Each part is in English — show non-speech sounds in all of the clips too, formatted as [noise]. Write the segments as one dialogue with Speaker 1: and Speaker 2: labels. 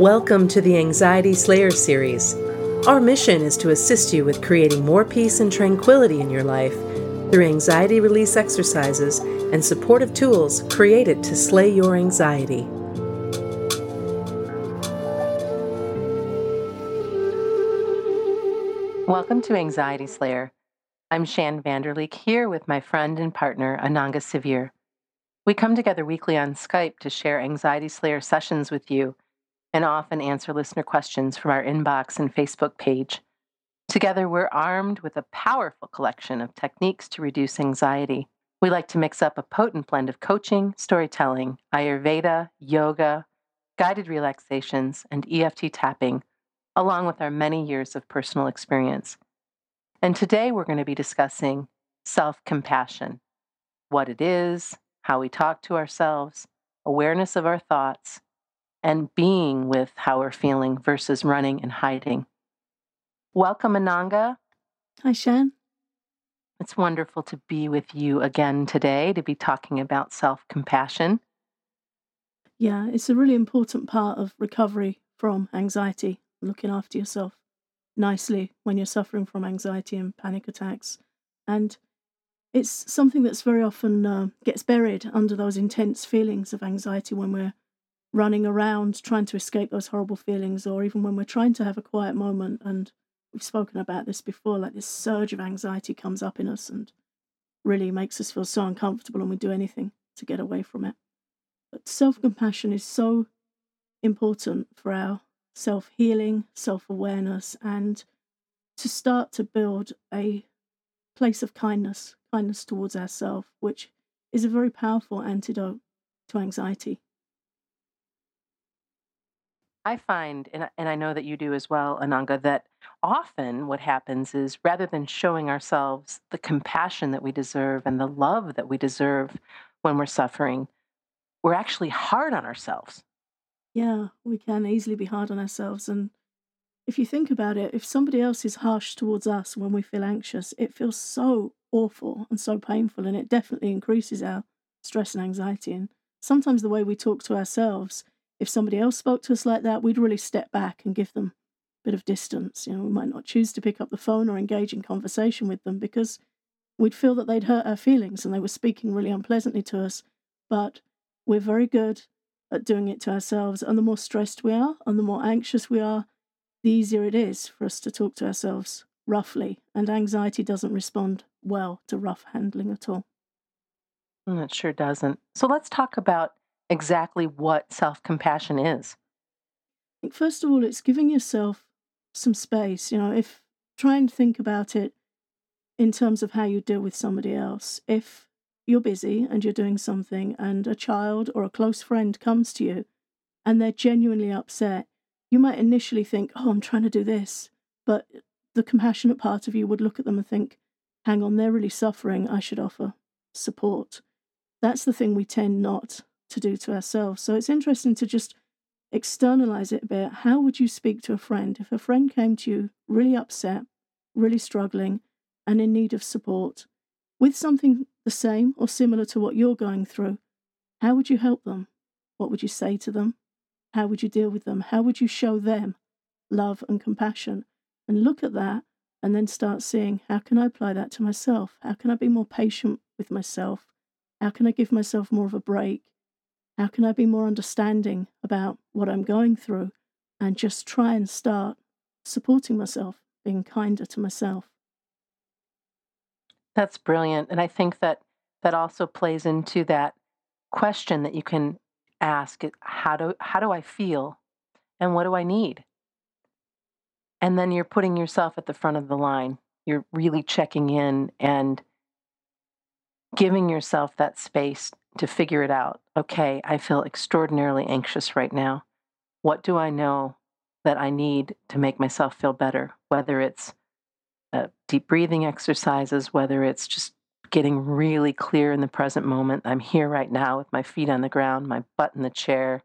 Speaker 1: Welcome to the Anxiety Slayer series. Our mission is to assist you with creating more peace and tranquility in your life through anxiety release exercises and supportive tools created to slay your anxiety. Welcome to Anxiety Slayer. I'm Shann Vander Leek here with my friend and partner, Ananga Sivyer. We come together weekly on Skype to share Anxiety Slayer sessions with you and often answer listener questions from our inbox and Facebook page. Together, we're armed with a powerful collection of techniques to reduce anxiety. We like to mix up a potent blend of coaching, storytelling, Ayurveda, yoga, guided relaxations, and EFT tapping, along with our many years of personal experience. And today we're going to be discussing self compassion what it is, how we talk to ourselves, awareness of our thoughts, and being with how we're feeling versus running and hiding. Welcome, Ananga.
Speaker 2: Hi, Shann.
Speaker 1: It's wonderful to be with you again today to be talking about self compassion.
Speaker 2: Yeah, it's a really important part of recovery from anxiety, looking after yourself nicely when you're suffering from anxiety and panic attacks. And it's something that's very often uh, gets buried under those intense feelings of anxiety when we're running around trying to escape those horrible feelings, or even when we're trying to have a quiet moment. And we've spoken about this before like this surge of anxiety comes up in us and really makes us feel so uncomfortable, and we do anything to get away from it. But self compassion is so important for our self healing, self awareness, and to start to build a place of kindness, kindness towards ourselves, which is a very powerful antidote to anxiety.
Speaker 1: I find, and, and I know that you do as well, Ananga, that often what happens is rather than showing ourselves the compassion that we deserve and the love that we deserve when we're suffering, we're actually hard on ourselves.
Speaker 2: Yeah, we can easily be hard on ourselves. And if you think about it, if somebody else is harsh towards us when we feel anxious, it feels so awful and so painful. And it definitely increases our stress and anxiety. And sometimes the way we talk to ourselves if somebody else spoke to us like that, we'd really step back and give them a bit of distance. You know, we might not choose to pick up the phone or engage in conversation with them because we'd feel that they'd hurt our feelings and they were speaking really unpleasantly to us. But we're very good at doing it to ourselves. And the more stressed we are and the more anxious we are, the easier it is for us to talk to ourselves roughly. And anxiety doesn't respond well to rough handling at all.
Speaker 1: Mm, it sure doesn't. So let's talk about exactly what self compassion is?
Speaker 2: I think first of all, it's giving yourself some space. You know, if try and think about it in terms of how you deal with somebody else. If you're busy and you're doing something and a child or a close friend comes to you and they're genuinely upset, you might initially think, oh, I'm trying to do this. But the compassionate part of you would look at them and think, hang on, they're really suffering. I should offer support. That's the thing we tend not to do to ourselves. So it's interesting to just externalize it a bit. How would you speak to a friend if a friend came to you really upset, really struggling, and in need of support with something the same or similar to what you're going through? How would you help them? What would you say to them? How would you deal with them? How would you show them love and compassion? And look at that and then start seeing how can I apply that to myself? How can I be more patient with myself? How can I give myself more of a break? How can I be more understanding about what I'm going through and just try and start supporting myself, being kinder to myself?
Speaker 1: That's brilliant. And I think that that also plays into that question that you can ask how do how do I feel and what do I need? And then you're putting yourself at the front of the line. You're really checking in and giving yourself that space to figure it out. Okay, I feel extraordinarily anxious right now. What do I know that I need to make myself feel better? Whether it's uh, deep breathing exercises, whether it's just getting really clear in the present moment. I'm here right now with my feet on the ground, my butt in the chair,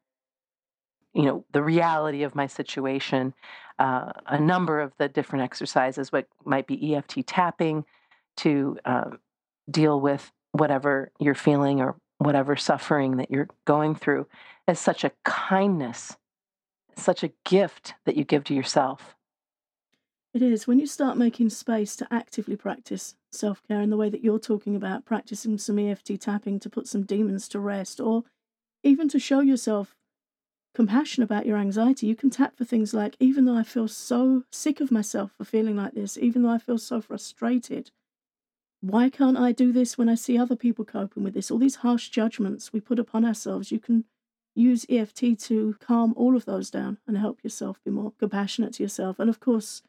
Speaker 1: you know, the reality of my situation. Uh, a number of the different exercises, what might be EFT tapping to uh, deal with whatever you're feeling or whatever suffering that you're going through as such a kindness such a gift that you give to yourself.
Speaker 2: It is. When you start making space to actively practice self care in the way that you're talking about, practicing some EFT tapping to put some demons to rest, or even to show yourself compassion about your anxiety, you can tap for things like, even though I feel so sick of myself for feeling like this, even though I feel so frustrated, why can't I do this when I see other people coping with this? All these harsh judgments we put upon ourselves, you can use EFT to calm all of those down and help yourself be more compassionate to yourself. And of course,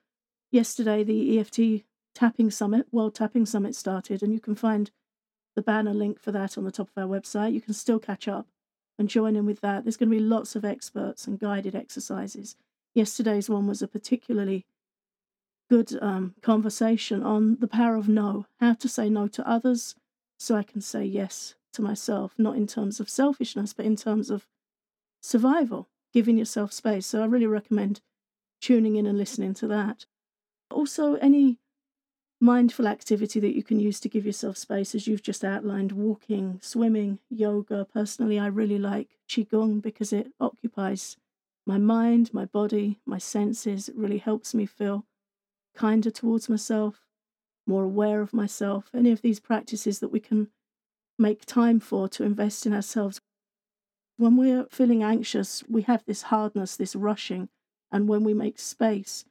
Speaker 2: yesterday the EFT Tapping Summit, World Tapping Summit started, and you can find the banner link for that on the top of our website. You can still catch up and join in with that. There's going to be lots of experts and guided exercises. Yesterday's one was a particularly good um, conversation on the power of no, how to say no to others so I can say yes to myself, not in terms of selfishness, but in terms of survival, giving yourself space. So I really recommend tuning in and listening to that. Also, any mindful activity that you can use to give yourself space, as you've just outlined walking, swimming, yoga. Personally, I really like Qigong because it occupies my mind, my body, my senses. It really helps me feel kinder towards myself, more aware of myself. Any of these practices that we can make time for to invest in ourselves. When we're feeling anxious, we have this hardness, this rushing, and when we make space,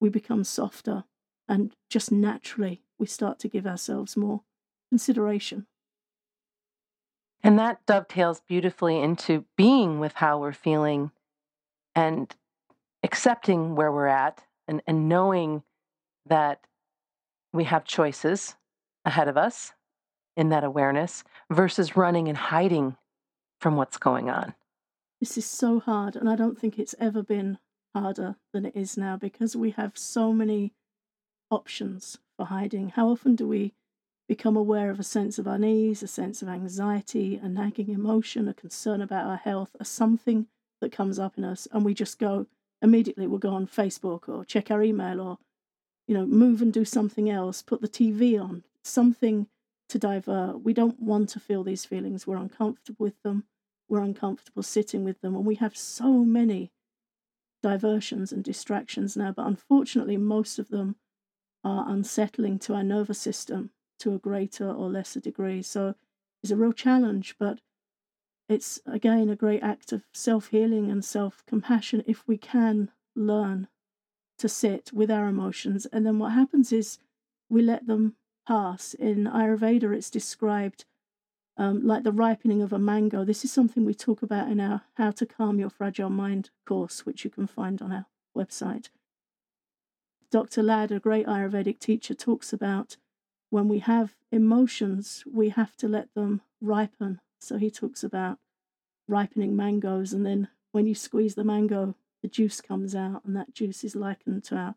Speaker 2: we become softer, and just naturally we start to give ourselves more consideration.
Speaker 1: And that dovetails beautifully into being with how we're feeling and accepting where we're at and, and knowing that we have choices ahead of us in that awareness versus running and hiding from what's going on.
Speaker 2: This is so hard, and I don't think it's ever been harder than it is now because we have so many options for hiding. How often do we become aware of a sense of unease, a sense of anxiety, a nagging emotion, a concern about our health, a something that comes up in us, and we just go immediately, we'll go on Facebook or check our email or you know, move and do something else, put the TV on, something to divert. We don't want to feel these feelings. We're uncomfortable with them. We're uncomfortable sitting with them. And we have so many diversions and distractions now, but unfortunately, most of them are unsettling to our nervous system to a greater or lesser degree. So it's a real challenge, but it's again a great act of self healing and self compassion if we can learn to sit with our emotions. And then what happens is we let them pass. In Ayurveda, it's described um, like the ripening of a mango. This is something we talk about in our How to Calm Your Fragile Mind course, which you can find on our website. Dr. Lad, a great Ayurvedic teacher, talks about when we have emotions, we have to let them ripen. So he talks about ripening mangoes, and then when you squeeze the mango, the juice comes out, and that juice is likened to our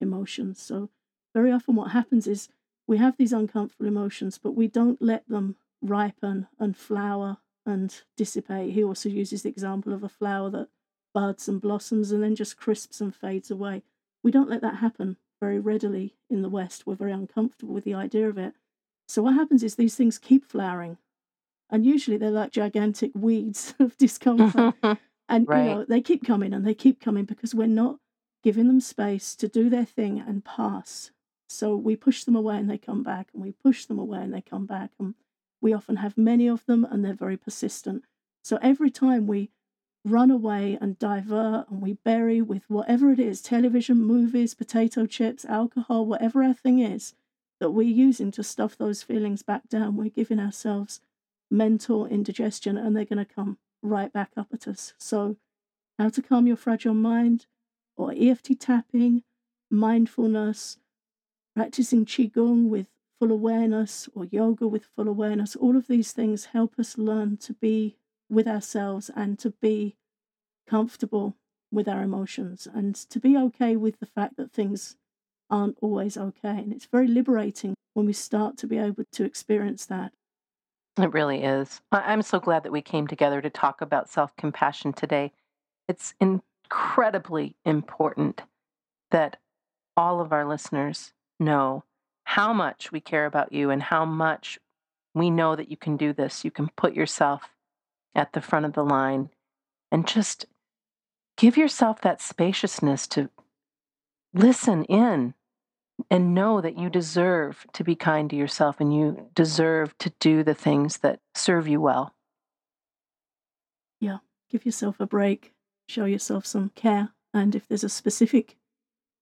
Speaker 2: emotions. So, very often, what happens is we have these uncomfortable emotions, but we don't let them ripen and flower and dissipate. He also uses the example of a flower that buds and blossoms and then just crisps and fades away. We don't let that happen very readily in the West. We're very uncomfortable with the idea of it. So, what happens is these things keep flowering, and usually they're like gigantic weeds [laughs] of discomfort. [laughs] And right. you know, they keep coming and they keep coming because we're not giving them space to do their thing and pass. So we push them away and they come back, and we push them away and they come back. And we often have many of them and they're very persistent. So every time we run away and divert and we bury with whatever it is television, movies, potato chips, alcohol, whatever our thing is that we're using to stuff those feelings back down, we're giving ourselves mental indigestion and they're going to come right back up at us. So, how to calm your fragile mind, or EFT tapping, mindfulness, practicing Qigong with full awareness, or yoga with full awareness, all of these things help us learn to be with ourselves and to be comfortable with our emotions and to be okay with the fact that things aren't always okay. And it's very liberating when we start to be able to experience that.
Speaker 1: It really is. I'm so glad that we came together to talk about self compassion today. It's incredibly important that all of our listeners know how much we care about you and how much we know that you can do this. You can put yourself at the front of the line and just
Speaker 3: give yourself that spaciousness to listen in and know that you deserve to be kind to yourself and you deserve to do the things that serve you well.
Speaker 2: Yeah, give yourself a break, show yourself some care. And if there's a specific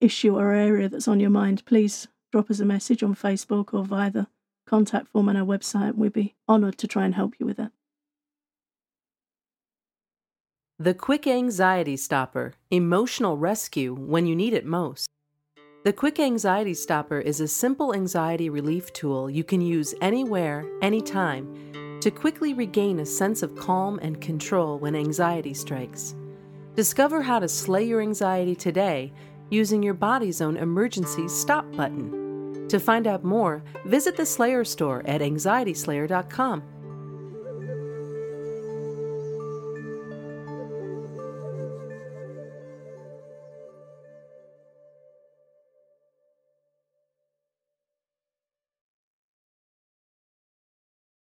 Speaker 2: issue or area that's on your mind, please drop us a message on Facebook or via the contact form on our website. We'd be honored to try and help you with that.
Speaker 1: The Quick Anxiety Stopper Emotional Rescue when you need it most. The Quick Anxiety Stopper is a simple anxiety relief tool you can use anywhere, anytime, to quickly regain a sense of calm and control when anxiety strikes. Discover how to slay your anxiety today using your body's own emergency stop button. To find out more, visit the Slayer store at anxietyslayer.com.